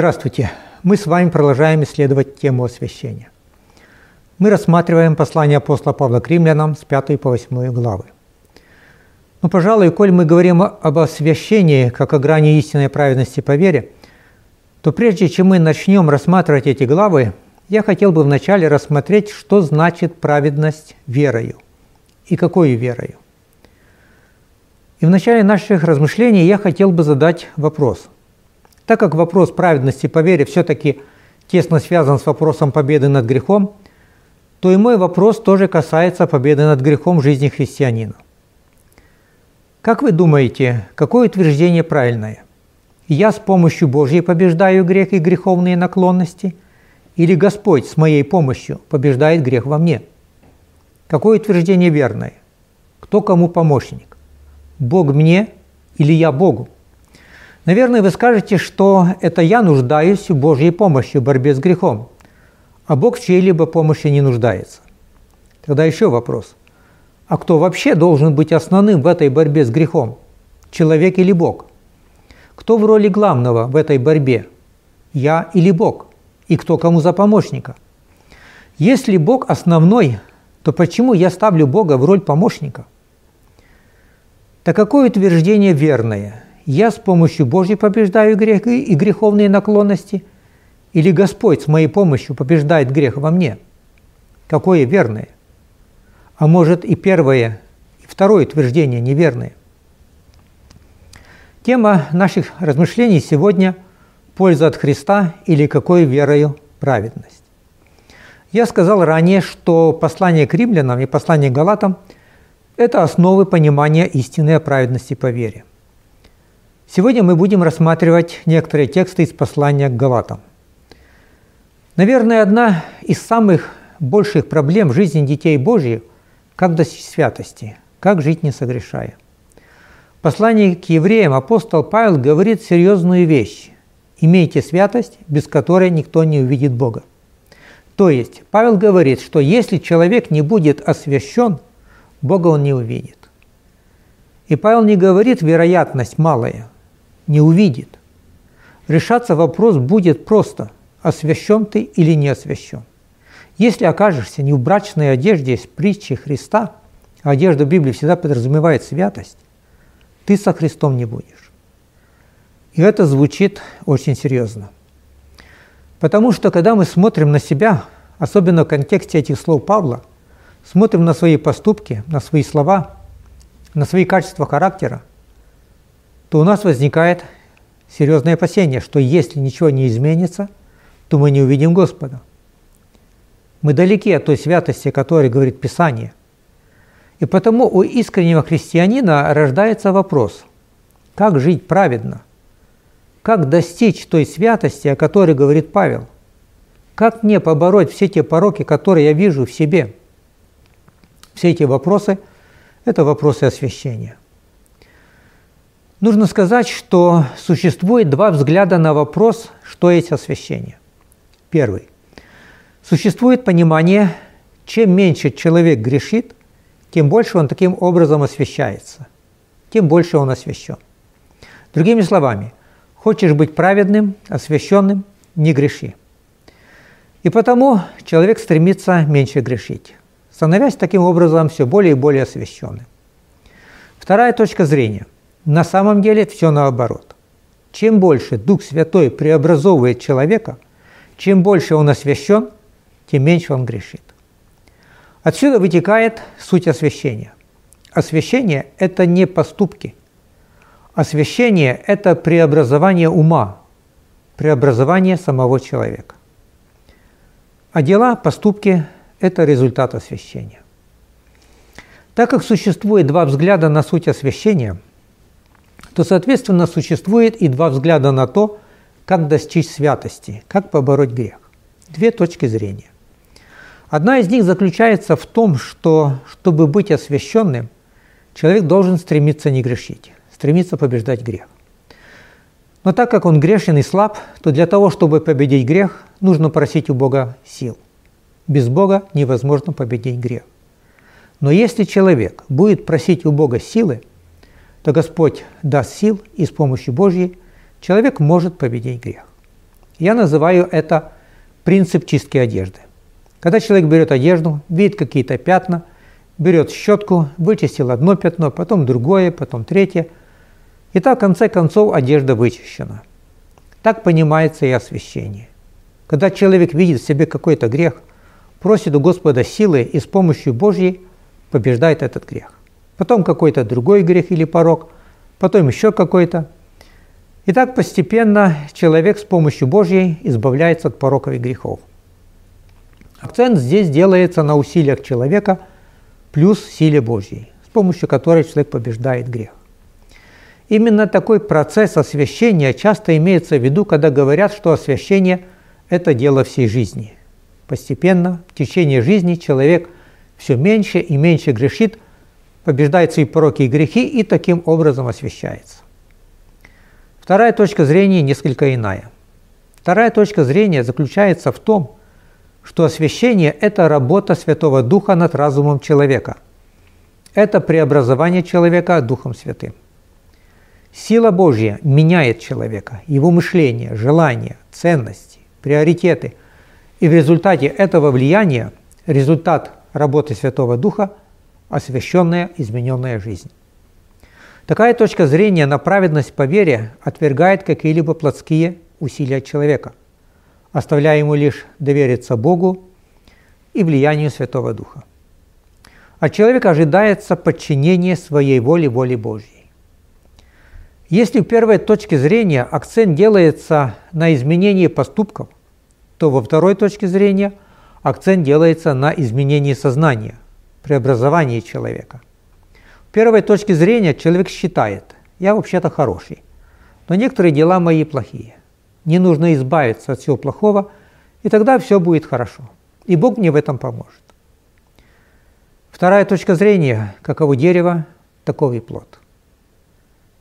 Здравствуйте! Мы с вами продолжаем исследовать тему освящения. Мы рассматриваем послание апостола Павла к римлянам с 5 по 8 главы. Но, пожалуй, коль мы говорим об освящении как о грани истинной праведности по вере, то прежде чем мы начнем рассматривать эти главы, я хотел бы вначале рассмотреть, что значит праведность верою и какой верою. И в начале наших размышлений я хотел бы задать вопрос – так как вопрос праведности по вере все-таки тесно связан с вопросом победы над грехом, то и мой вопрос тоже касается победы над грехом в жизни христианина. Как вы думаете, какое утверждение правильное? Я с помощью Божьей побеждаю грех и греховные наклонности? Или Господь с моей помощью побеждает грех во мне? Какое утверждение верное? Кто кому помощник? Бог мне или я Богу? Наверное, вы скажете, что это я нуждаюсь в Божьей помощи в борьбе с грехом, а Бог в чьей-либо помощи не нуждается. Тогда еще вопрос. А кто вообще должен быть основным в этой борьбе с грехом? Человек или Бог? Кто в роли главного в этой борьбе? Я или Бог? И кто кому за помощника? Если Бог основной, то почему я ставлю Бога в роль помощника? Так какое утверждение верное? Я с помощью Божьей побеждаю грех и греховные наклонности, или Господь с моей помощью побеждает грех во мне? Какое верное? А может и первое, и второе утверждение неверное? Тема наших размышлений сегодня – польза от Христа или какой верою праведность. Я сказал ранее, что послание к римлянам и послание к галатам – это основы понимания истинной праведности по вере. Сегодня мы будем рассматривать некоторые тексты из послания к Галатам. Наверное, одна из самых больших проблем в жизни детей Божьих – как достичь святости, как жить не согрешая. В послании к евреям апостол Павел говорит серьезную вещь – имейте святость, без которой никто не увидит Бога. То есть Павел говорит, что если человек не будет освящен, Бога он не увидит. И Павел не говорит вероятность малая – не увидит. Решаться вопрос будет просто, освящен ты или не освящен. Если окажешься не в брачной одежде с притчи Христа, а одежда Библии всегда подразумевает святость, ты со Христом не будешь. И это звучит очень серьезно. Потому что когда мы смотрим на себя, особенно в контексте этих слов Павла, смотрим на свои поступки, на свои слова, на свои качества характера, то у нас возникает серьезное опасение, что если ничего не изменится, то мы не увидим Господа. Мы далеки от той святости, о которой говорит Писание. И потому у искреннего христианина рождается вопрос, как жить праведно? Как достичь той святости, о которой говорит Павел? Как мне побороть все те пороки, которые я вижу в себе? Все эти вопросы – это вопросы освящения. Нужно сказать, что существует два взгляда на вопрос, что есть освящение. Первый. Существует понимание, чем меньше человек грешит, тем больше он таким образом освящается, тем больше он освящен. Другими словами, хочешь быть праведным, освященным, не греши. И потому человек стремится меньше грешить, становясь таким образом все более и более освященным. Вторая точка зрения – на самом деле все наоборот. Чем больше Дух Святой преобразовывает человека, чем больше он освящен, тем меньше он грешит. Отсюда вытекает суть освящения. Освящение – это не поступки. Освящение – это преобразование ума, преобразование самого человека. А дела, поступки – это результат освящения. Так как существует два взгляда на суть освящения – то, соответственно, существует и два взгляда на то, как достичь святости, как побороть грех. Две точки зрения. Одна из них заключается в том, что, чтобы быть освященным, человек должен стремиться не грешить, стремиться побеждать грех. Но так как он грешен и слаб, то для того, чтобы победить грех, нужно просить у Бога сил. Без Бога невозможно победить грех. Но если человек будет просить у Бога силы, то Господь даст сил, и с помощью Божьей человек может победить грех. Я называю это принцип чистки одежды. Когда человек берет одежду, видит какие-то пятна, берет щетку, вычистил одно пятно, потом другое, потом третье. И так в конце концов одежда вычищена. Так понимается и освящение. Когда человек видит в себе какой-то грех, просит у Господа силы и с помощью Божьей побеждает этот грех. Потом какой-то другой грех или порог, потом еще какой-то. И так постепенно человек с помощью Божьей избавляется от пороков и грехов. Акцент здесь делается на усилиях человека плюс силе Божьей, с помощью которой человек побеждает грех. Именно такой процесс освящения часто имеется в виду, когда говорят, что освящение – это дело всей жизни. Постепенно, в течение жизни человек все меньше и меньше грешит, побеждает свои пороки и грехи и таким образом освящается. Вторая точка зрения несколько иная. Вторая точка зрения заключается в том, что освящение – это работа Святого Духа над разумом человека. Это преобразование человека Духом Святым. Сила Божья меняет человека, его мышление, желания, ценности, приоритеты. И в результате этого влияния, результат работы Святого Духа – освященная, измененная жизнь. Такая точка зрения на праведность по вере отвергает какие-либо плотские усилия человека, оставляя ему лишь довериться Богу и влиянию Святого Духа. От человека ожидается подчинение своей воле воле Божьей. Если в первой точке зрения акцент делается на изменении поступков, то во второй точке зрения акцент делается на изменении сознания, преобразовании человека – первой точки зрения человек считает, я вообще-то хороший, но некоторые дела мои плохие. Не нужно избавиться от всего плохого, и тогда все будет хорошо. И Бог мне в этом поможет. Вторая точка зрения – каково дерево, таков и плод.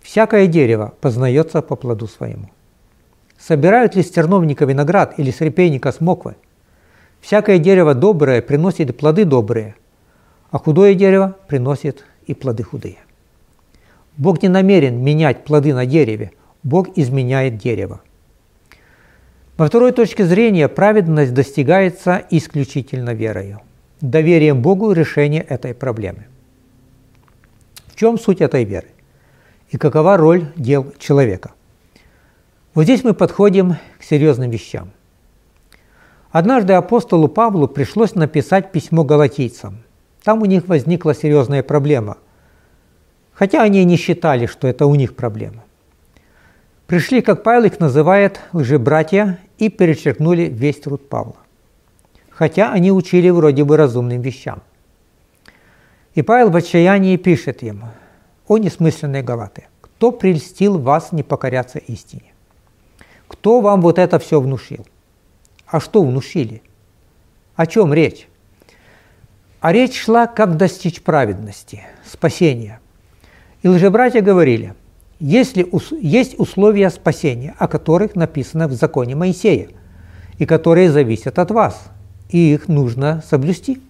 Всякое дерево познается по плоду своему. Собирают ли с терновника виноград или с репейника смоквы? Всякое дерево доброе приносит плоды добрые, а худое дерево приносит и плоды худые. Бог не намерен менять плоды на дереве, Бог изменяет дерево. Во второй точке зрения праведность достигается исключительно верою, доверием Богу решение этой проблемы. В чем суть этой веры? И какова роль дел человека? Вот здесь мы подходим к серьезным вещам. Однажды апостолу Павлу пришлось написать письмо галатийцам – там у них возникла серьезная проблема. Хотя они не считали, что это у них проблема. Пришли, как Павел их называет, лжебратья, и перечеркнули весь труд Павла. Хотя они учили вроде бы разумным вещам. И Павел в отчаянии пишет им, «О несмысленные галаты, кто прельстил вас не покоряться истине? Кто вам вот это все внушил? А что внушили? О чем речь? А речь шла, как достичь праведности, спасения. И лжебратья говорили, если есть условия спасения, о которых написано в законе Моисея, и которые зависят от вас, и их нужно соблюсти.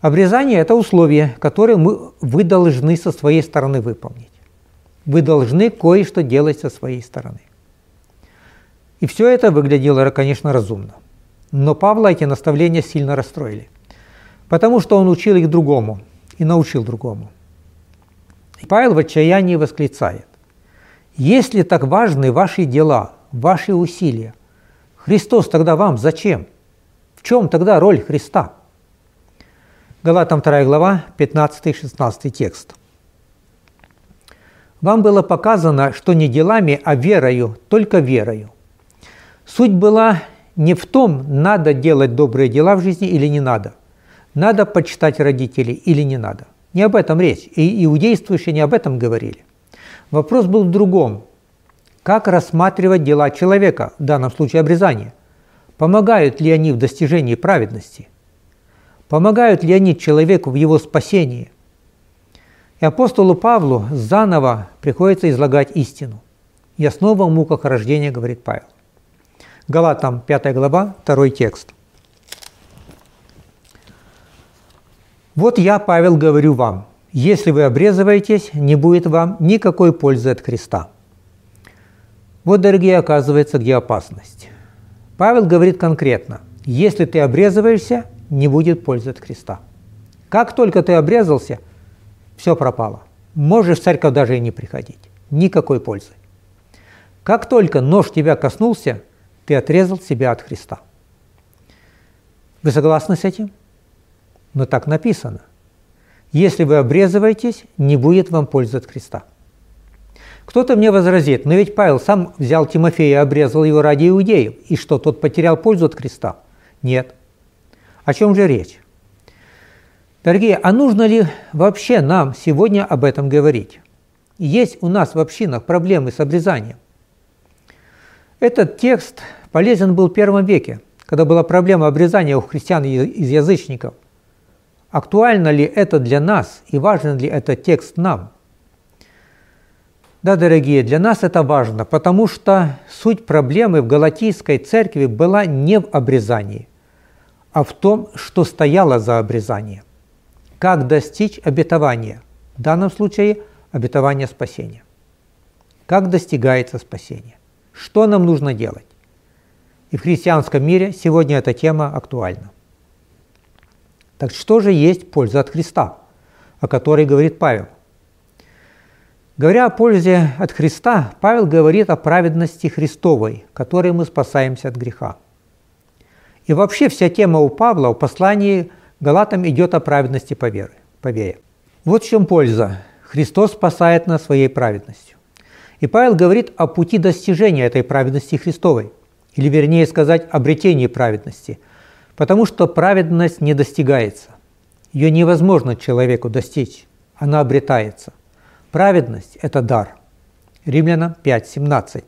Обрезание – это условие, которое мы, вы должны со своей стороны выполнить. Вы должны кое-что делать со своей стороны. И все это выглядело, конечно, разумно. Но Павла эти наставления сильно расстроили потому что он учил их другому и научил другому. И Павел в отчаянии восклицает, если так важны ваши дела, ваши усилия, Христос тогда вам зачем? В чем тогда роль Христа? Галатам 2 глава, 15-16 текст. Вам было показано, что не делами, а верою, только верою. Суть была не в том, надо делать добрые дела в жизни или не надо – надо почитать родителей или не надо. Не об этом речь. И иудействующие не об этом говорили. Вопрос был в другом. Как рассматривать дела человека, в данном случае обрезание? Помогают ли они в достижении праведности? Помогают ли они человеку в его спасении? И апостолу Павлу заново приходится излагать истину. «Я снова в муках рождения», говорит Павел. Галатам 5 глава, 2 текст – Вот я, Павел, говорю вам, если вы обрезываетесь, не будет вам никакой пользы от креста. Вот, дорогие, оказывается, где опасность. Павел говорит конкретно, если ты обрезываешься, не будет пользы от креста. Как только ты обрезался, все пропало. Можешь в церковь даже и не приходить. Никакой пользы. Как только нож тебя коснулся, ты отрезал себя от Христа. Вы согласны с этим? Но так написано. Если вы обрезываетесь, не будет вам пользы от Христа. Кто-то мне возразит, но ведь Павел сам взял Тимофея и обрезал его ради иудеев, и что, тот потерял пользу от Христа? Нет. О чем же речь? Дорогие, а нужно ли вообще нам сегодня об этом говорить? Есть у нас в общинах проблемы с обрезанием. Этот текст полезен был в первом веке, когда была проблема обрезания у христиан из язычников. Актуально ли это для нас и важен ли этот текст нам? Да, дорогие, для нас это важно, потому что суть проблемы в Галатийской церкви была не в обрезании, а в том, что стояло за обрезанием. Как достичь обетования? В данном случае обетования спасения. Как достигается спасение? Что нам нужно делать? И в христианском мире сегодня эта тема актуальна. Так что же есть польза от Христа, о которой говорит Павел? Говоря о пользе от Христа, Павел говорит о праведности Христовой, которой мы спасаемся от греха. И вообще вся тема у Павла в послании Галатам идет о праведности по вере. По вере. Вот в чем польза. Христос спасает нас своей праведностью. И Павел говорит о пути достижения этой праведности Христовой, или вернее сказать, обретении праведности, потому что праведность не достигается. Ее невозможно человеку достичь, она обретается – Праведность – это дар. Римлянам 5.17.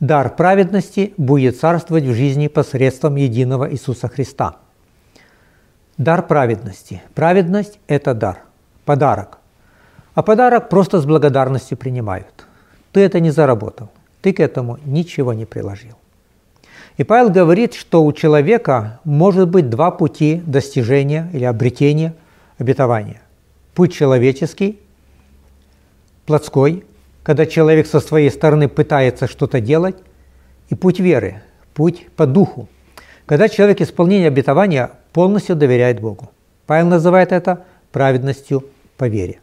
Дар праведности будет царствовать в жизни посредством единого Иисуса Христа. Дар праведности. Праведность – это дар, подарок. А подарок просто с благодарностью принимают. Ты это не заработал, ты к этому ничего не приложил. И Павел говорит, что у человека может быть два пути достижения или обретения обетования. Путь человеческий плотской, когда человек со своей стороны пытается что-то делать, и путь веры, путь по духу, когда человек исполнение обетования полностью доверяет Богу. Павел называет это праведностью по вере.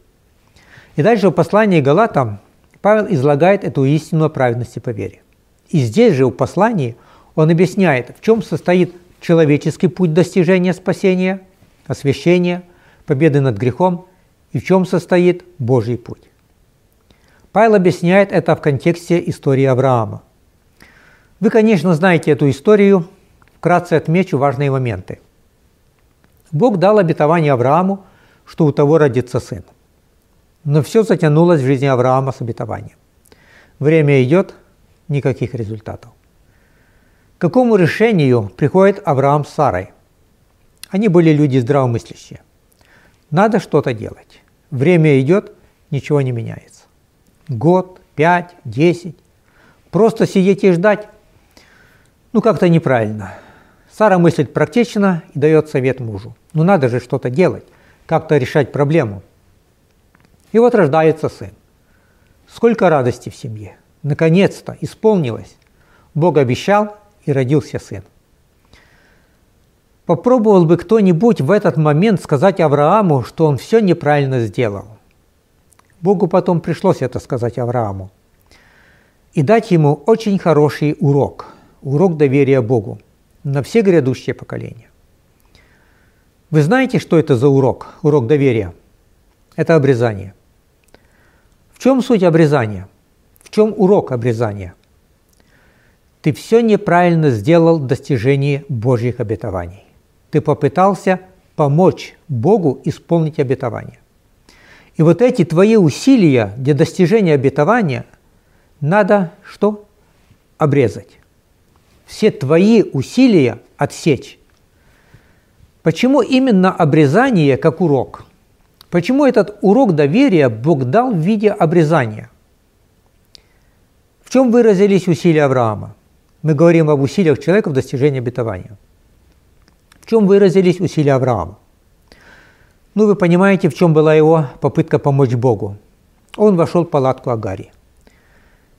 И дальше в послании Галатам Павел излагает эту истину о праведности по вере. И здесь же в послании он объясняет, в чем состоит человеческий путь достижения спасения, освящения, победы над грехом и в чем состоит Божий путь. Павел объясняет это в контексте истории Авраама. Вы, конечно, знаете эту историю, вкратце отмечу важные моменты. Бог дал обетование Аврааму, что у того родится сын. Но все затянулось в жизни Авраама с обетованием. Время идет, никаких результатов. Какому решению приходит Авраам с Сарой? Они были люди здравомыслящие. Надо что-то делать. Время идет, ничего не меняется год, пять, десять. Просто сидеть и ждать, ну как-то неправильно. Сара мыслит практично и дает совет мужу. Ну надо же что-то делать, как-то решать проблему. И вот рождается сын. Сколько радости в семье. Наконец-то исполнилось. Бог обещал, и родился сын. Попробовал бы кто-нибудь в этот момент сказать Аврааму, что он все неправильно сделал. Богу потом пришлось это сказать Аврааму. И дать ему очень хороший урок, урок доверия Богу на все грядущие поколения. Вы знаете, что это за урок, урок доверия? Это обрезание. В чем суть обрезания? В чем урок обрезания? Ты все неправильно сделал в достижении Божьих обетований. Ты попытался помочь Богу исполнить обетование. И вот эти твои усилия для достижения обетования надо что? Обрезать. Все твои усилия отсечь. Почему именно обрезание как урок? Почему этот урок доверия Бог дал в виде обрезания? В чем выразились усилия Авраама? Мы говорим об усилиях человека в достижении обетования. В чем выразились усилия Авраама? Ну, вы понимаете, в чем была его попытка помочь Богу. Он вошел в палатку Агари.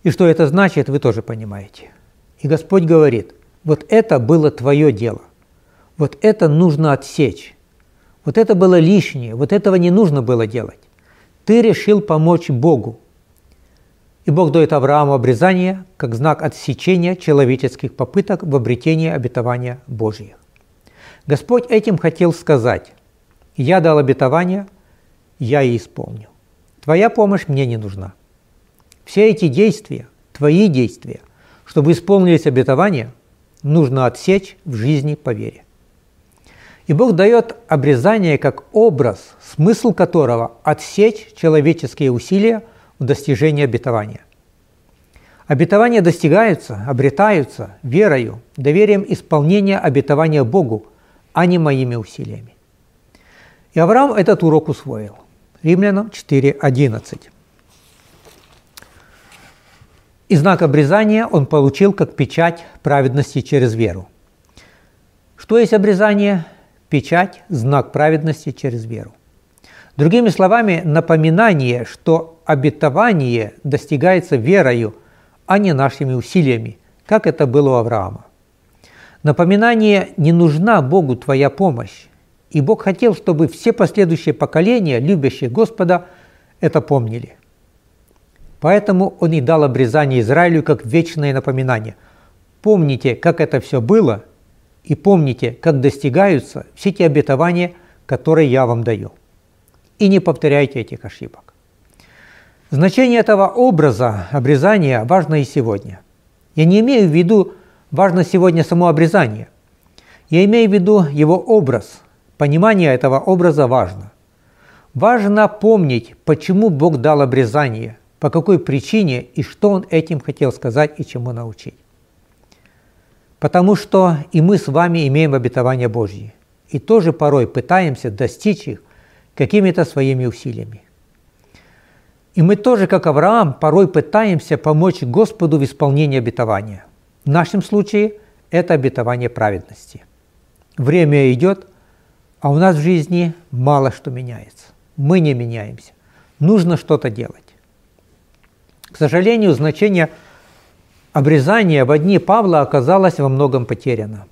И что это значит, вы тоже понимаете. И Господь говорит, вот это было твое дело, вот это нужно отсечь, вот это было лишнее, вот этого не нужно было делать. Ты решил помочь Богу. И Бог дает Аврааму обрезание как знак отсечения человеческих попыток в обретении обетования Божьих. Господь этим хотел сказать, я дал обетование, я и исполню. Твоя помощь мне не нужна. Все эти действия, твои действия, чтобы исполнились обетования, нужно отсечь в жизни по вере. И Бог дает обрезание как образ, смысл которого – отсечь человеческие усилия в достижении обетования. Обетования достигаются, обретаются верою, доверием исполнения обетования Богу, а не моими усилиями. И Авраам этот урок усвоил. Римлянам 4.11. И знак обрезания он получил как печать праведности через веру. Что есть обрезание? Печать – знак праведности через веру. Другими словами, напоминание, что обетование достигается верою, а не нашими усилиями, как это было у Авраама. Напоминание «не нужна Богу твоя помощь», и Бог хотел, чтобы все последующие поколения, любящие Господа, это помнили. Поэтому Он и дал обрезание Израилю как вечное напоминание. Помните, как это все было, и помните, как достигаются все те обетования, которые я вам даю. И не повторяйте этих ошибок. Значение этого образа обрезания важно и сегодня. Я не имею в виду важно сегодня само обрезание. Я имею в виду его образ. Понимание этого образа важно. Важно помнить, почему Бог дал обрезание, по какой причине и что он этим хотел сказать и чему научить. Потому что и мы с вами имеем обетование Божье, и тоже порой пытаемся достичь их какими-то своими усилиями. И мы тоже, как Авраам, порой пытаемся помочь Господу в исполнении обетования. В нашем случае это обетование праведности. Время идет, а у нас в жизни мало что меняется. Мы не меняемся. Нужно что-то делать. К сожалению, значение обрезания в одни Павла оказалось во многом потеряно.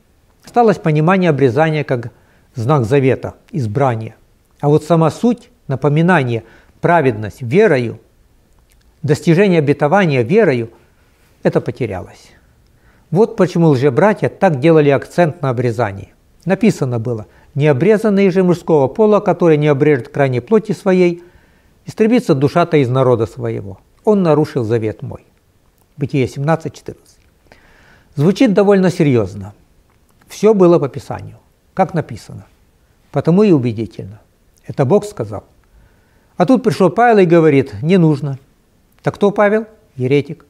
Осталось понимание обрезания как знак завета, избрания. А вот сама суть, напоминание, праведность верою, достижение обетования верою, это потерялось. Вот почему лжебратья так делали акцент на обрезании. Написано было, необрезанные же мужского пола, который не обрежет крайней плоти своей, истребится душа-то из народа своего он нарушил завет мой. Бытие 17.14. Звучит довольно серьезно. Все было по Писанию, как написано. Потому и убедительно. Это Бог сказал. А тут пришел Павел и говорит, не нужно. Так кто Павел? Еретик.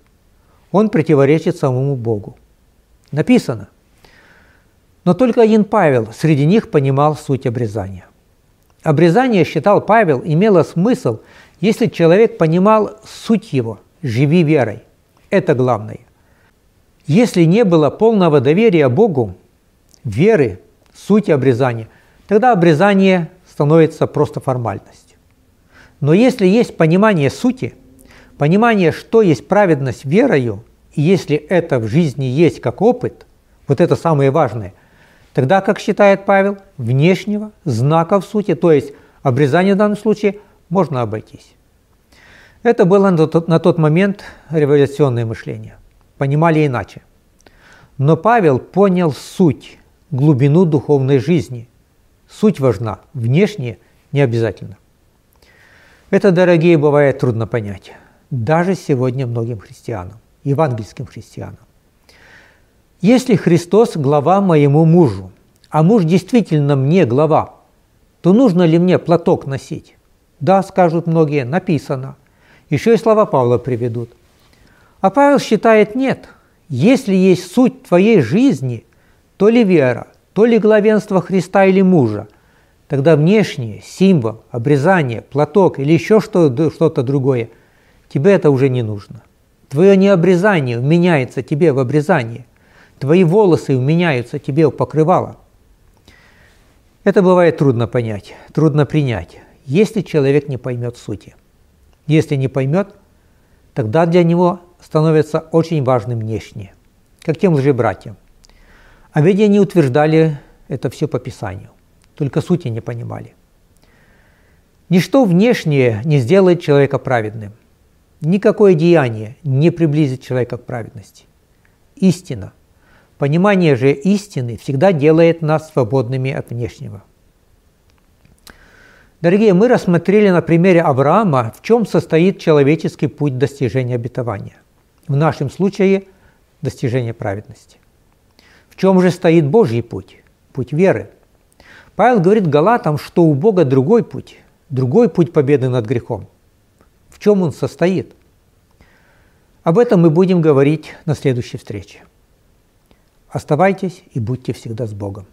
Он противоречит самому Богу. Написано. Но только один Павел среди них понимал суть обрезания. Обрезание, считал Павел, имело смысл если человек понимал суть его, живи верой. Это главное. Если не было полного доверия Богу, веры, сути обрезания, тогда обрезание становится просто формальностью. Но если есть понимание сути, понимание, что есть праведность верою, и если это в жизни есть как опыт, вот это самое важное, тогда, как считает Павел, внешнего знака в сути, то есть обрезание в данном случае – можно обойтись. Это было на тот, момент революционное мышление. Понимали иначе. Но Павел понял суть, глубину духовной жизни. Суть важна, внешне не обязательно. Это, дорогие, бывает трудно понять. Даже сегодня многим христианам, евангельским христианам. Если Христос – глава моему мужу, а муж действительно мне глава, то нужно ли мне платок носить? Да, скажут многие, написано. Еще и слова Павла приведут. А Павел считает нет. Если есть суть твоей жизни, то ли вера, то ли главенство Христа или мужа, тогда внешнее, символ, обрезание, платок или еще что-то другое, тебе это уже не нужно. Твое необрезание вменяется тебе в обрезание. Твои волосы вменяются тебе в покрывало. Это бывает трудно понять, трудно принять если человек не поймет сути. Если не поймет, тогда для него становятся очень важным внешне, как тем лжебратьям. А ведь они утверждали это все по Писанию, только сути не понимали. Ничто внешнее не сделает человека праведным. Никакое деяние не приблизит человека к праведности. Истина. Понимание же истины всегда делает нас свободными от внешнего. Дорогие, мы рассмотрели на примере Авраама, в чем состоит человеческий путь достижения обетования. В нашем случае – достижение праведности. В чем же стоит Божий путь? Путь веры. Павел говорит Галатам, что у Бога другой путь, другой путь победы над грехом. В чем он состоит? Об этом мы будем говорить на следующей встрече. Оставайтесь и будьте всегда с Богом.